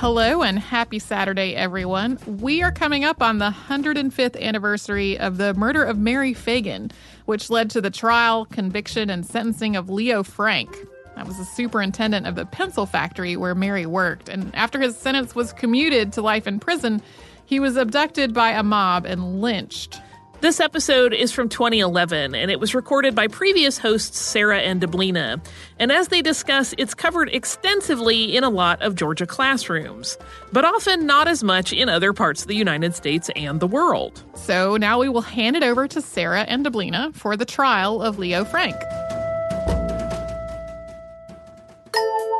Hello and happy Saturday, everyone. We are coming up on the 105th anniversary of the murder of Mary Fagan, which led to the trial, conviction, and sentencing of Leo Frank. That was the superintendent of the pencil factory where Mary worked. And after his sentence was commuted to life in prison, he was abducted by a mob and lynched. This episode is from 2011, and it was recorded by previous hosts Sarah and Deblina. And as they discuss, it's covered extensively in a lot of Georgia classrooms, but often not as much in other parts of the United States and the world. So now we will hand it over to Sarah and Deblina for the trial of Leo Frank.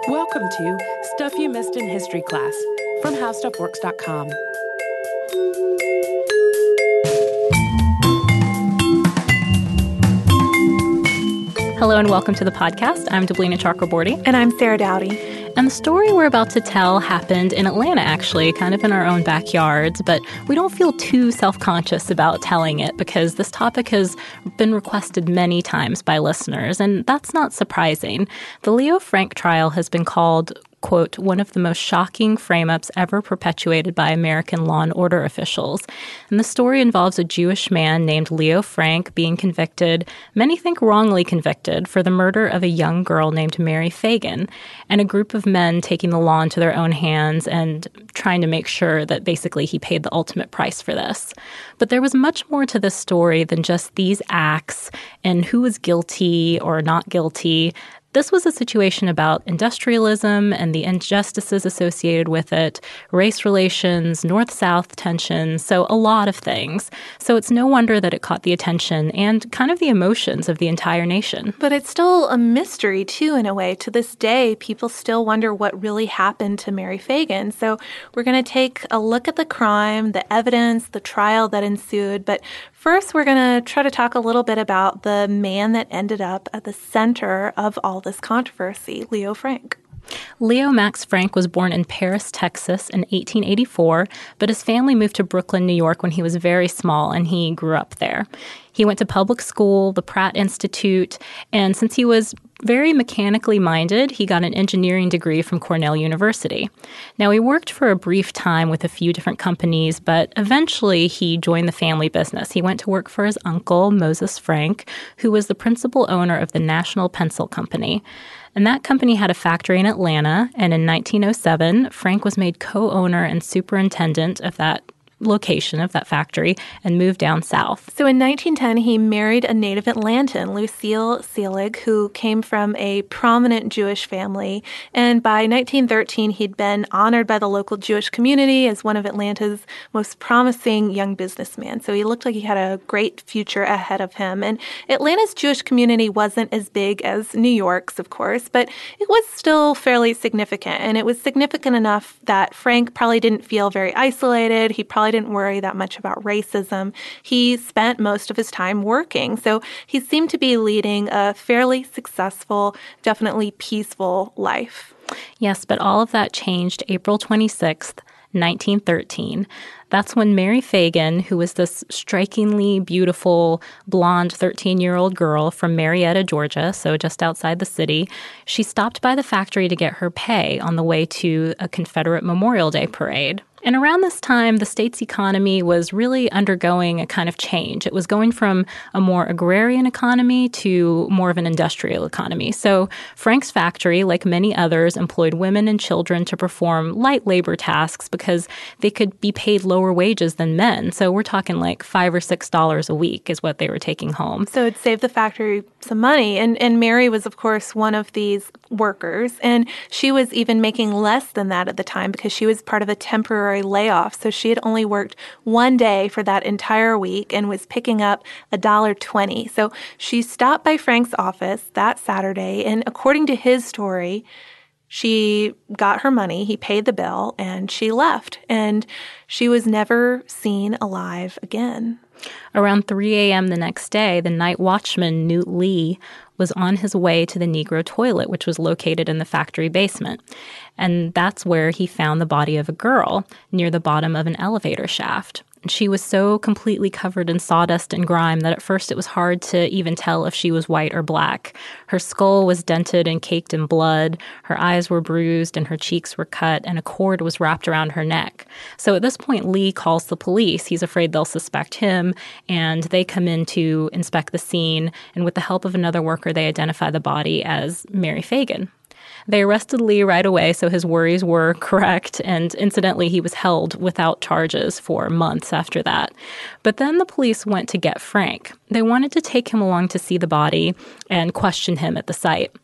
Welcome to Stuff You Missed in History Class from HowStuffWorks.com. Hello and welcome to the podcast. I'm Deblina Chakraborty. And I'm Sarah Dowdy. And the story we're about to tell happened in Atlanta, actually, kind of in our own backyards, but we don't feel too self conscious about telling it because this topic has been requested many times by listeners, and that's not surprising. The Leo Frank trial has been called quote, one of the most shocking frame ups ever perpetuated by American law and order officials. And the story involves a Jewish man named Leo Frank being convicted, many think wrongly convicted, for the murder of a young girl named Mary Fagan, and a group of men taking the law into their own hands and trying to make sure that basically he paid the ultimate price for this. But there was much more to this story than just these acts and who was guilty or not guilty. This was a situation about industrialism and the injustices associated with it, race relations, north south tensions, so a lot of things. So it's no wonder that it caught the attention and kind of the emotions of the entire nation. But it's still a mystery, too, in a way. To this day, people still wonder what really happened to Mary Fagan. So we're going to take a look at the crime, the evidence, the trial that ensued. But First, we're going to try to talk a little bit about the man that ended up at the center of all this controversy, Leo Frank. Leo Max Frank was born in Paris, Texas in 1884, but his family moved to Brooklyn, New York when he was very small and he grew up there. He went to public school, the Pratt Institute, and since he was very mechanically minded, he got an engineering degree from Cornell University. Now, he worked for a brief time with a few different companies, but eventually he joined the family business. He went to work for his uncle, Moses Frank, who was the principal owner of the National Pencil Company. And that company had a factory in Atlanta, and in 1907, Frank was made co owner and superintendent of that location of that factory and moved down south. So in 1910, he married a native Atlantan, Lucille Selig, who came from a prominent Jewish family. And by 1913, he'd been honored by the local Jewish community as one of Atlanta's most promising young businessmen. So he looked like he had a great future ahead of him. And Atlanta's Jewish community wasn't as big as New York's, of course, but it was still fairly significant. And it was significant enough that Frank probably didn't feel very isolated. He probably didn't worry that much about racism. He spent most of his time working. So he seemed to be leading a fairly successful, definitely peaceful life. Yes, but all of that changed April 26th, 1913. That's when Mary Fagan, who was this strikingly beautiful blonde 13 year old girl from Marietta, Georgia, so just outside the city, she stopped by the factory to get her pay on the way to a Confederate Memorial Day parade. And around this time, the state's economy was really undergoing a kind of change. It was going from a more agrarian economy to more of an industrial economy. So, Frank's factory, like many others, employed women and children to perform light labor tasks because they could be paid lower wages than men. So, we're talking like five or six dollars a week is what they were taking home. So, it saved the factory some money. And, and Mary was, of course, one of these workers. And she was even making less than that at the time because she was part of a temporary temporary layoff, so she had only worked one day for that entire week and was picking up a dollar twenty. So she stopped by Frank's office that Saturday, and according to his story, she got her money, he paid the bill, and she left. And she was never seen alive again. Around 3 a.m. the next day, the night watchman, Newt Lee, was on his way to the Negro toilet, which was located in the factory basement. And that's where he found the body of a girl near the bottom of an elevator shaft. She was so completely covered in sawdust and grime that at first it was hard to even tell if she was white or black. Her skull was dented and caked in blood, her eyes were bruised, and her cheeks were cut, and a cord was wrapped around her neck. So at this point, Lee calls the police. He's afraid they'll suspect him, and they come in to inspect the scene. And with the help of another worker, they identify the body as Mary Fagan. They arrested Lee right away, so his worries were correct, and incidentally, he was held without charges for months after that. But then the police went to get Frank. They wanted to take him along to see the body and question him at the site.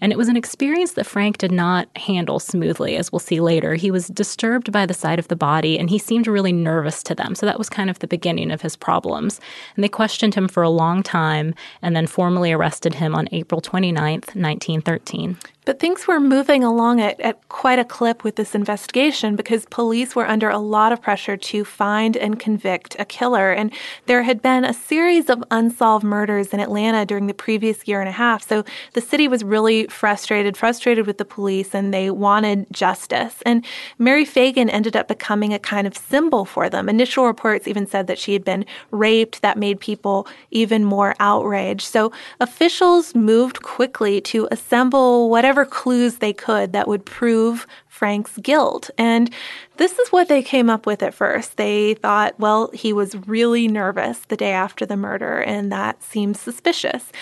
And it was an experience that Frank did not handle smoothly, as we'll see later. He was disturbed by the sight of the body and he seemed really nervous to them. So that was kind of the beginning of his problems. And they questioned him for a long time and then formally arrested him on April 29th, 1913. But things were moving along at, at quite a clip with this investigation because police were under a lot of pressure to find and convict a killer. And there had been a series of unsolved murders in Atlanta during the previous year and a half. So the city was really frustrated, frustrated with the police, and they wanted justice. And Mary Fagan ended up becoming a kind of symbol for them. Initial reports even said that she had been raped. That made people even more outraged. So officials moved quickly to assemble whatever whatever clues they could that would prove Frank's guilt. And this is what they came up with at first. They thought, well, he was really nervous the day after the murder, and that seems suspicious.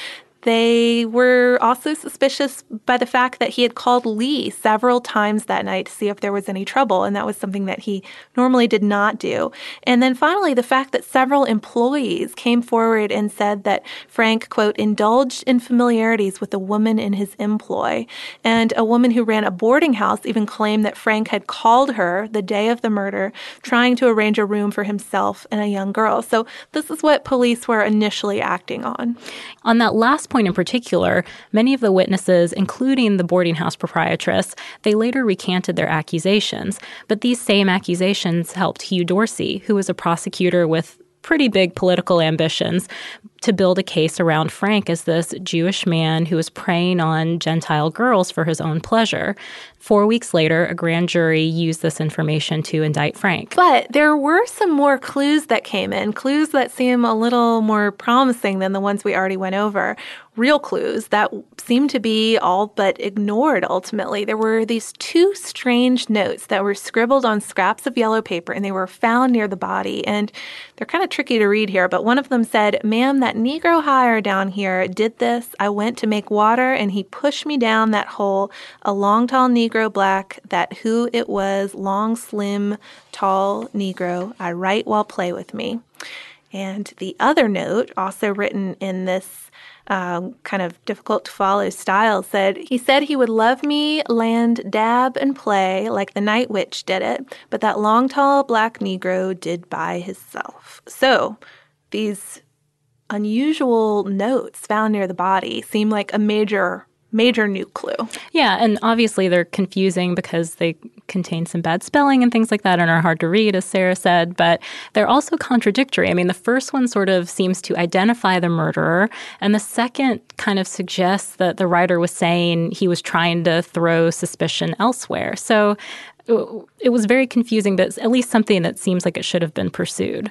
They were also suspicious by the fact that he had called Lee several times that night to see if there was any trouble, and that was something that he normally did not do. And then finally, the fact that several employees came forward and said that Frank, quote, indulged in familiarities with a woman in his employ. And a woman who ran a boarding house even claimed that Frank had called her the day of the murder, trying to arrange a room for himself and a young girl. So this is what police were initially acting on. On that last point in particular, many of the witnesses, including the boarding house proprietress, they later recanted their accusations. But these same accusations helped Hugh Dorsey, who was a prosecutor with pretty big political ambitions to build a case around Frank as this Jewish man who was preying on Gentile girls for his own pleasure. Four weeks later, a grand jury used this information to indict Frank. But there were some more clues that came in, clues that seem a little more promising than the ones we already went over. Real clues that seemed to be all but ignored ultimately. There were these two strange notes that were scribbled on scraps of yellow paper and they were found near the body. And they're kind of tricky to read here, but one of them said, Ma'am, that Negro hire down here did this. I went to make water and he pushed me down that hole. A long, tall Negro black, that who it was, long, slim, tall Negro. I write while play with me. And the other note, also written in this um, kind of difficult to follow style, said, He said he would love me, land, dab, and play like the night witch did it, but that long, tall black Negro did by himself. So these unusual notes found near the body seem like a major major new clue. Yeah, and obviously they're confusing because they contain some bad spelling and things like that and are hard to read, as Sarah said, but they're also contradictory. I mean, the first one sort of seems to identify the murderer, and the second kind of suggests that the writer was saying he was trying to throw suspicion elsewhere. So uh, it was very confusing, but at least something that seems like it should have been pursued.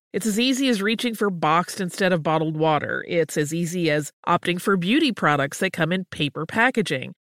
It's as easy as reaching for boxed instead of bottled water. It's as easy as opting for beauty products that come in paper packaging.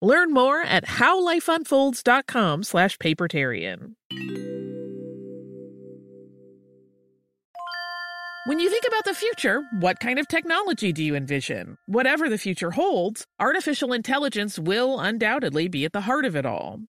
Learn more at howlifeunfolds.com slash papertarian. When you think about the future, what kind of technology do you envision? Whatever the future holds, artificial intelligence will undoubtedly be at the heart of it all.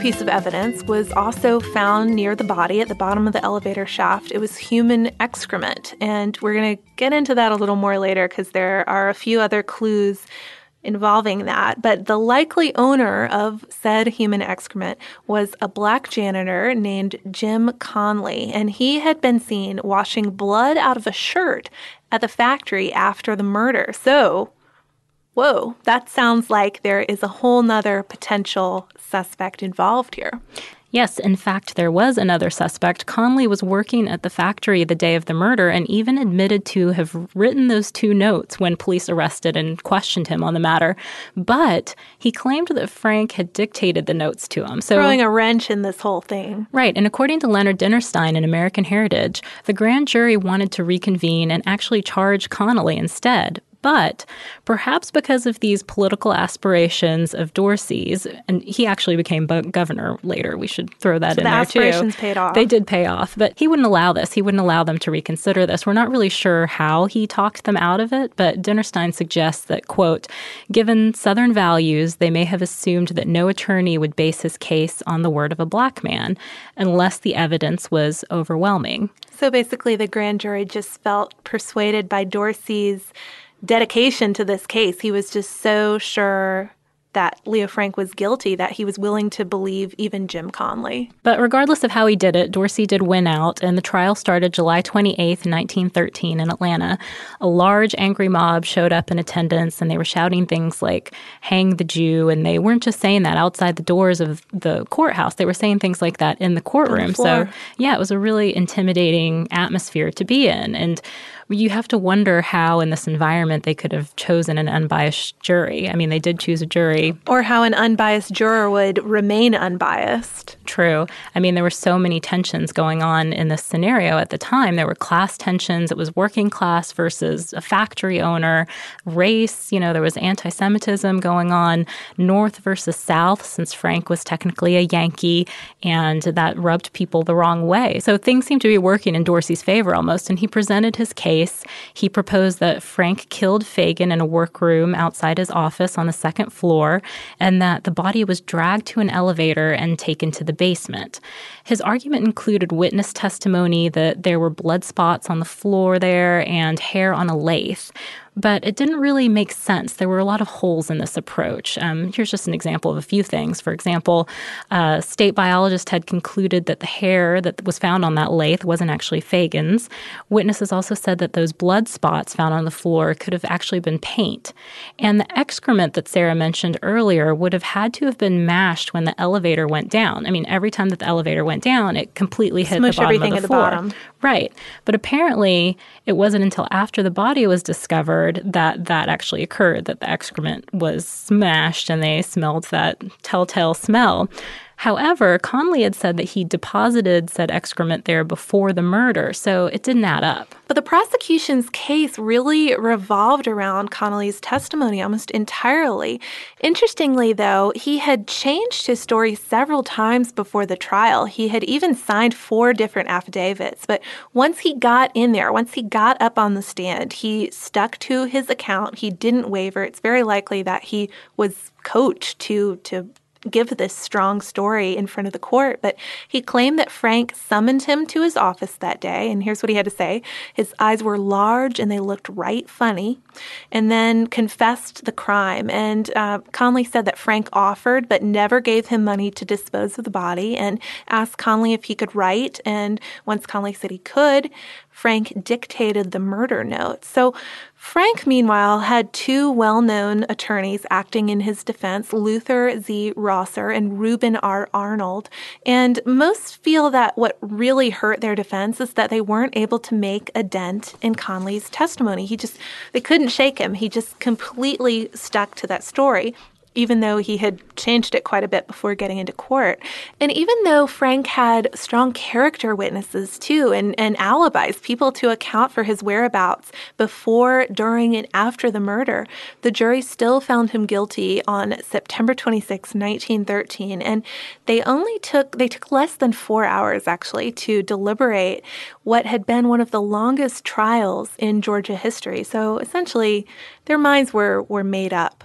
piece of evidence was also found near the body at the bottom of the elevator shaft. It was human excrement. And we're going to get into that a little more later because there are a few other clues involving that. But the likely owner of said human excrement was a black janitor named Jim Conley. And he had been seen washing blood out of a shirt at the factory after the murder. So whoa, that sounds like there is a whole nother potential suspect involved here. Yes, in fact, there was another suspect. Conley was working at the factory the day of the murder and even admitted to have written those two notes when police arrested and questioned him on the matter. But he claimed that Frank had dictated the notes to him. So throwing a wrench in this whole thing. Right, and according to Leonard Dinnerstein in American Heritage, the grand jury wanted to reconvene and actually charge Conley instead. But perhaps because of these political aspirations of Dorsey's, and he actually became governor later. We should throw that so in the there aspirations paid off. They did pay off, but he wouldn't allow this. He wouldn't allow them to reconsider this. We're not really sure how he talked them out of it, but Dinnerstein suggests that, quote, given Southern values, they may have assumed that no attorney would base his case on the word of a black man unless the evidence was overwhelming. So basically, the grand jury just felt persuaded by Dorsey's dedication to this case. He was just so sure that Leo Frank was guilty that he was willing to believe even Jim Conley. But regardless of how he did it, Dorsey did win out, and the trial started July 28, 1913, in Atlanta. A large, angry mob showed up in attendance, and they were shouting things like, hang the Jew, and they weren't just saying that outside the doors of the courthouse. They were saying things like that in the courtroom. The so, yeah, it was a really intimidating atmosphere to be in. And you have to wonder how, in this environment, they could have chosen an unbiased jury. I mean, they did choose a jury. Or how an unbiased juror would remain unbiased. True. I mean, there were so many tensions going on in this scenario at the time. There were class tensions. It was working class versus a factory owner, race, you know, there was anti Semitism going on, North versus South, since Frank was technically a Yankee, and that rubbed people the wrong way. So things seemed to be working in Dorsey's favor almost, and he presented his case case. He proposed that Frank killed Fagan in a workroom outside his office on the second floor and that the body was dragged to an elevator and taken to the basement. His argument included witness testimony that there were blood spots on the floor there and hair on a lathe but it didn't really make sense. There were a lot of holes in this approach. Um, here's just an example of a few things. For example, a state biologist had concluded that the hair that was found on that lathe wasn't actually Fagan's. Witnesses also said that those blood spots found on the floor could have actually been paint. And the excrement that Sarah mentioned earlier would have had to have been mashed when the elevator went down. I mean, every time that the elevator went down, it completely hit Smush the bottom everything of the at floor. the bottom. Right. But apparently, it wasn't until after the body was discovered that that actually occurred, that the excrement was smashed and they smelled that telltale smell. However, Conley had said that he deposited said excrement there before the murder, so it didn't add up. But the prosecution's case really revolved around Conley's testimony almost entirely. Interestingly, though, he had changed his story several times before the trial. He had even signed four different affidavits. But once he got in there, once he got up on the stand, he stuck to his account. He didn't waver. It's very likely that he was coached to to give this strong story in front of the court, but he claimed that Frank summoned him to his office that day. And here's what he had to say His eyes were large and they looked right funny, and then confessed the crime. And uh, Conley said that Frank offered but never gave him money to dispose of the body and asked Conley if he could write. And once Conley said he could, Frank dictated the murder note. So Frank, meanwhile, had two well known attorneys acting in his defense Luther Z. Rosser and Reuben R. Arnold. And most feel that what really hurt their defense is that they weren't able to make a dent in Conley's testimony. He just, they couldn't shake him. He just completely stuck to that story even though he had changed it quite a bit before getting into court. And even though Frank had strong character witnesses too and, and alibis, people to account for his whereabouts before, during, and after the murder, the jury still found him guilty on September 26, 1913. And they only took they took less than four hours actually to deliberate what had been one of the longest trials in Georgia history. So essentially their minds were were made up.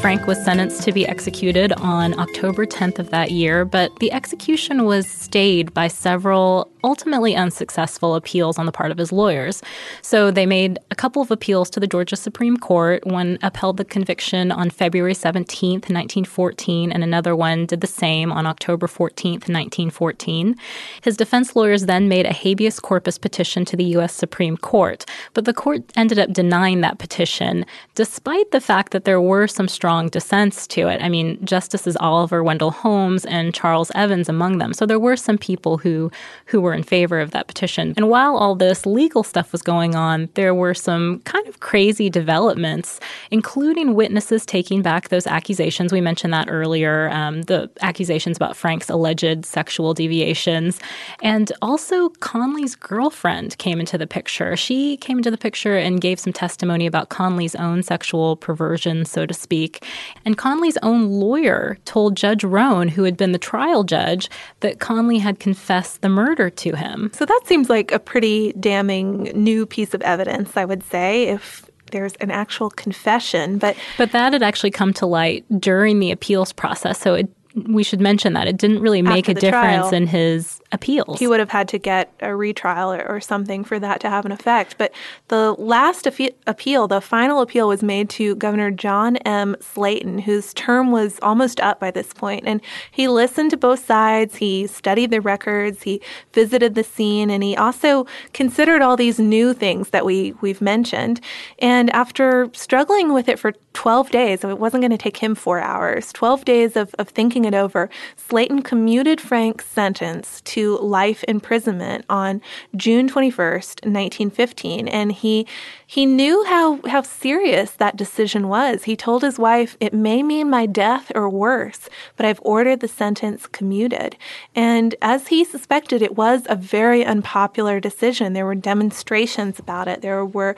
Frank was sentenced to be executed on October 10th of that year, but the execution was stayed by several ultimately unsuccessful appeals on the part of his lawyers. So they made a couple of appeals to the Georgia Supreme Court. One upheld the conviction on February 17th, 1914, and another one did the same on October 14th, 1914. His defense lawyers then made a habeas corpus petition to the U.S. Supreme Court, but the court ended up denying that petition, despite the fact that there were some strong dissents to it. I mean, Justices Oliver Wendell Holmes and Charles Evans among them. So there were some people who who were in favor of that petition. And while all this legal stuff was going on, there were some kind of crazy developments, including witnesses taking back those accusations. We mentioned that earlier um, the accusations about Frank's alleged sexual deviations. And also, Conley's girlfriend came into the picture. She came into the picture and gave some testimony about Conley's own sexual perversion, so to speak. And Conley's own lawyer told Judge Roan, who had been the trial judge, that Conley had confessed the murder to him. So that seems like a pretty damning new piece of evidence, I would say, if there's an actual confession. But but that had actually come to light during the appeals process. So it, we should mention that it didn't really make a difference trial. in his appeals. He would have had to get a retrial or, or something for that to have an effect. But the last appeal, the final appeal, was made to Governor John M. Slaton, whose term was almost up by this point. And he listened to both sides, he studied the records, he visited the scene, and he also considered all these new things that we, we've mentioned. And after struggling with it for 12 days, it wasn't going to take him four hours, 12 days of, of thinking it over, Slaton commuted Frank's sentence to to life imprisonment on June 21st, 1915. And he he knew how, how serious that decision was. He told his wife, It may mean my death or worse, but I've ordered the sentence commuted. And as he suspected, it was a very unpopular decision. There were demonstrations about it. There were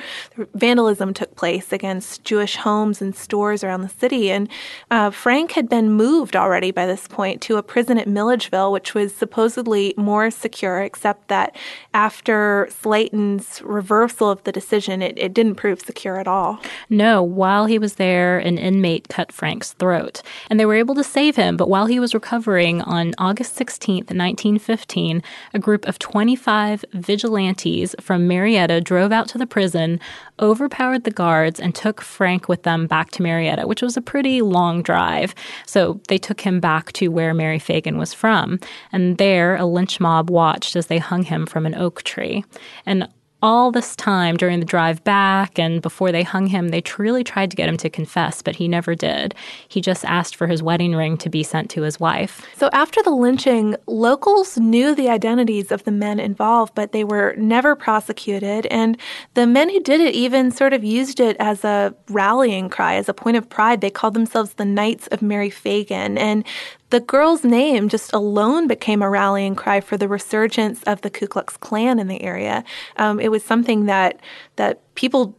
vandalism took place against Jewish homes and stores around the city. And uh, Frank had been moved already by this point to a prison at Milledgeville, which was supposedly more secure, except that after Slaton's reversal of the decision, it, it didn't prove secure at all. No, while he was there, an inmate cut Frank's throat, and they were able to save him. But while he was recovering on August 16th, 1915, a group of 25 vigilantes from Marietta drove out to the prison, overpowered the guards, and took Frank with them back to Marietta, which was a pretty long drive. So they took him back to where Mary Fagan was from. And there, a lynch mob watched as they hung him from an oak tree. And all this time during the drive back and before they hung him, they truly tried to get him to confess, but he never did. He just asked for his wedding ring to be sent to his wife. So after the lynching, locals knew the identities of the men involved, but they were never prosecuted. And the men who did it even sort of used it as a rallying cry, as a point of pride. They called themselves the Knights of Mary Fagan. And the girl's name just alone became a rallying cry for the resurgence of the Ku Klux Klan in the area. Um, it was something that that people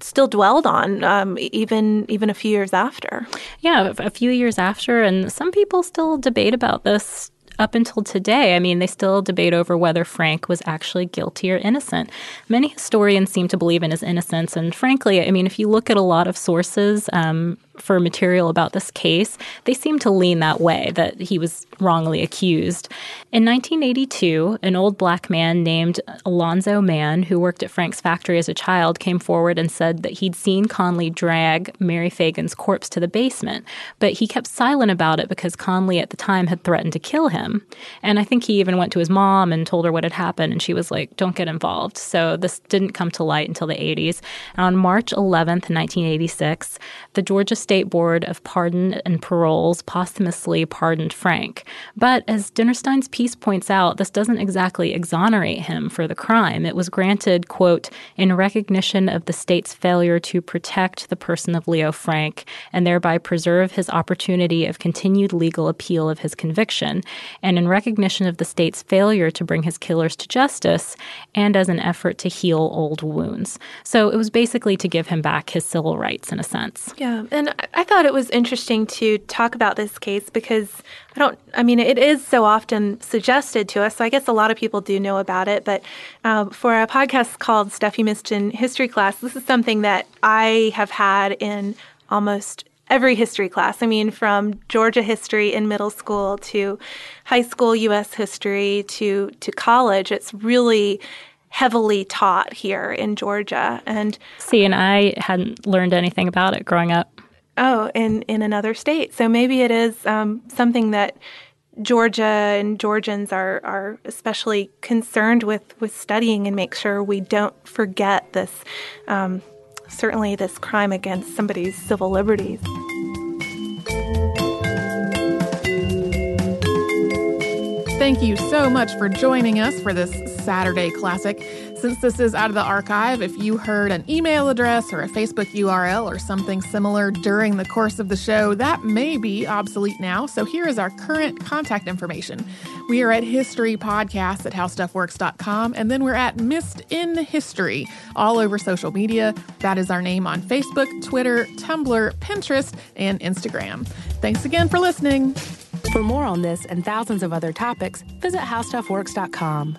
still dwelled on um, even even a few years after. Yeah, a few years after, and some people still debate about this up until today. I mean, they still debate over whether Frank was actually guilty or innocent. Many historians seem to believe in his innocence, and frankly, I mean, if you look at a lot of sources, um, for material about this case, they seem to lean that way, that he was wrongly accused. In 1982, an old black man named Alonzo Mann, who worked at Frank's factory as a child, came forward and said that he'd seen Conley drag Mary Fagan's corpse to the basement, but he kept silent about it because Conley at the time had threatened to kill him. And I think he even went to his mom and told her what had happened, and she was like, don't get involved. So this didn't come to light until the 80s. And on March 11th, 1986, the Georgia State Board of Pardon and Paroles posthumously pardoned Frank. But as Dinnerstein's piece points out, this doesn't exactly exonerate him for the crime. It was granted, quote, in recognition of the state's failure to protect the person of Leo Frank and thereby preserve his opportunity of continued legal appeal of his conviction, and in recognition of the state's failure to bring his killers to justice, and as an effort to heal old wounds. So it was basically to give him back his civil rights in a sense. Yeah, and I thought it was interesting to talk about this case because I don't, I mean, it is so often suggested to us. So I guess a lot of people do know about it. But uh, for a podcast called Stuff You Missed in History Class, this is something that I have had in almost every history class. I mean, from Georgia history in middle school to high school U.S. history to to college, it's really heavily taught here in Georgia. And see, and I hadn't learned anything about it growing up. Oh, in in another state. So maybe it is um, something that Georgia and Georgians are are especially concerned with with studying and make sure we don't forget this. Um, certainly, this crime against somebody's civil liberties. Thank you so much for joining us for this Saturday Classic. Since this is out of the archive, if you heard an email address or a Facebook URL or something similar during the course of the show, that may be obsolete now. So here is our current contact information. We are at History Podcasts at HowStuffWorks.com, and then we're at Missed in History all over social media. That is our name on Facebook, Twitter, Tumblr, Pinterest, and Instagram. Thanks again for listening. For more on this and thousands of other topics, visit HowStuffWorks.com.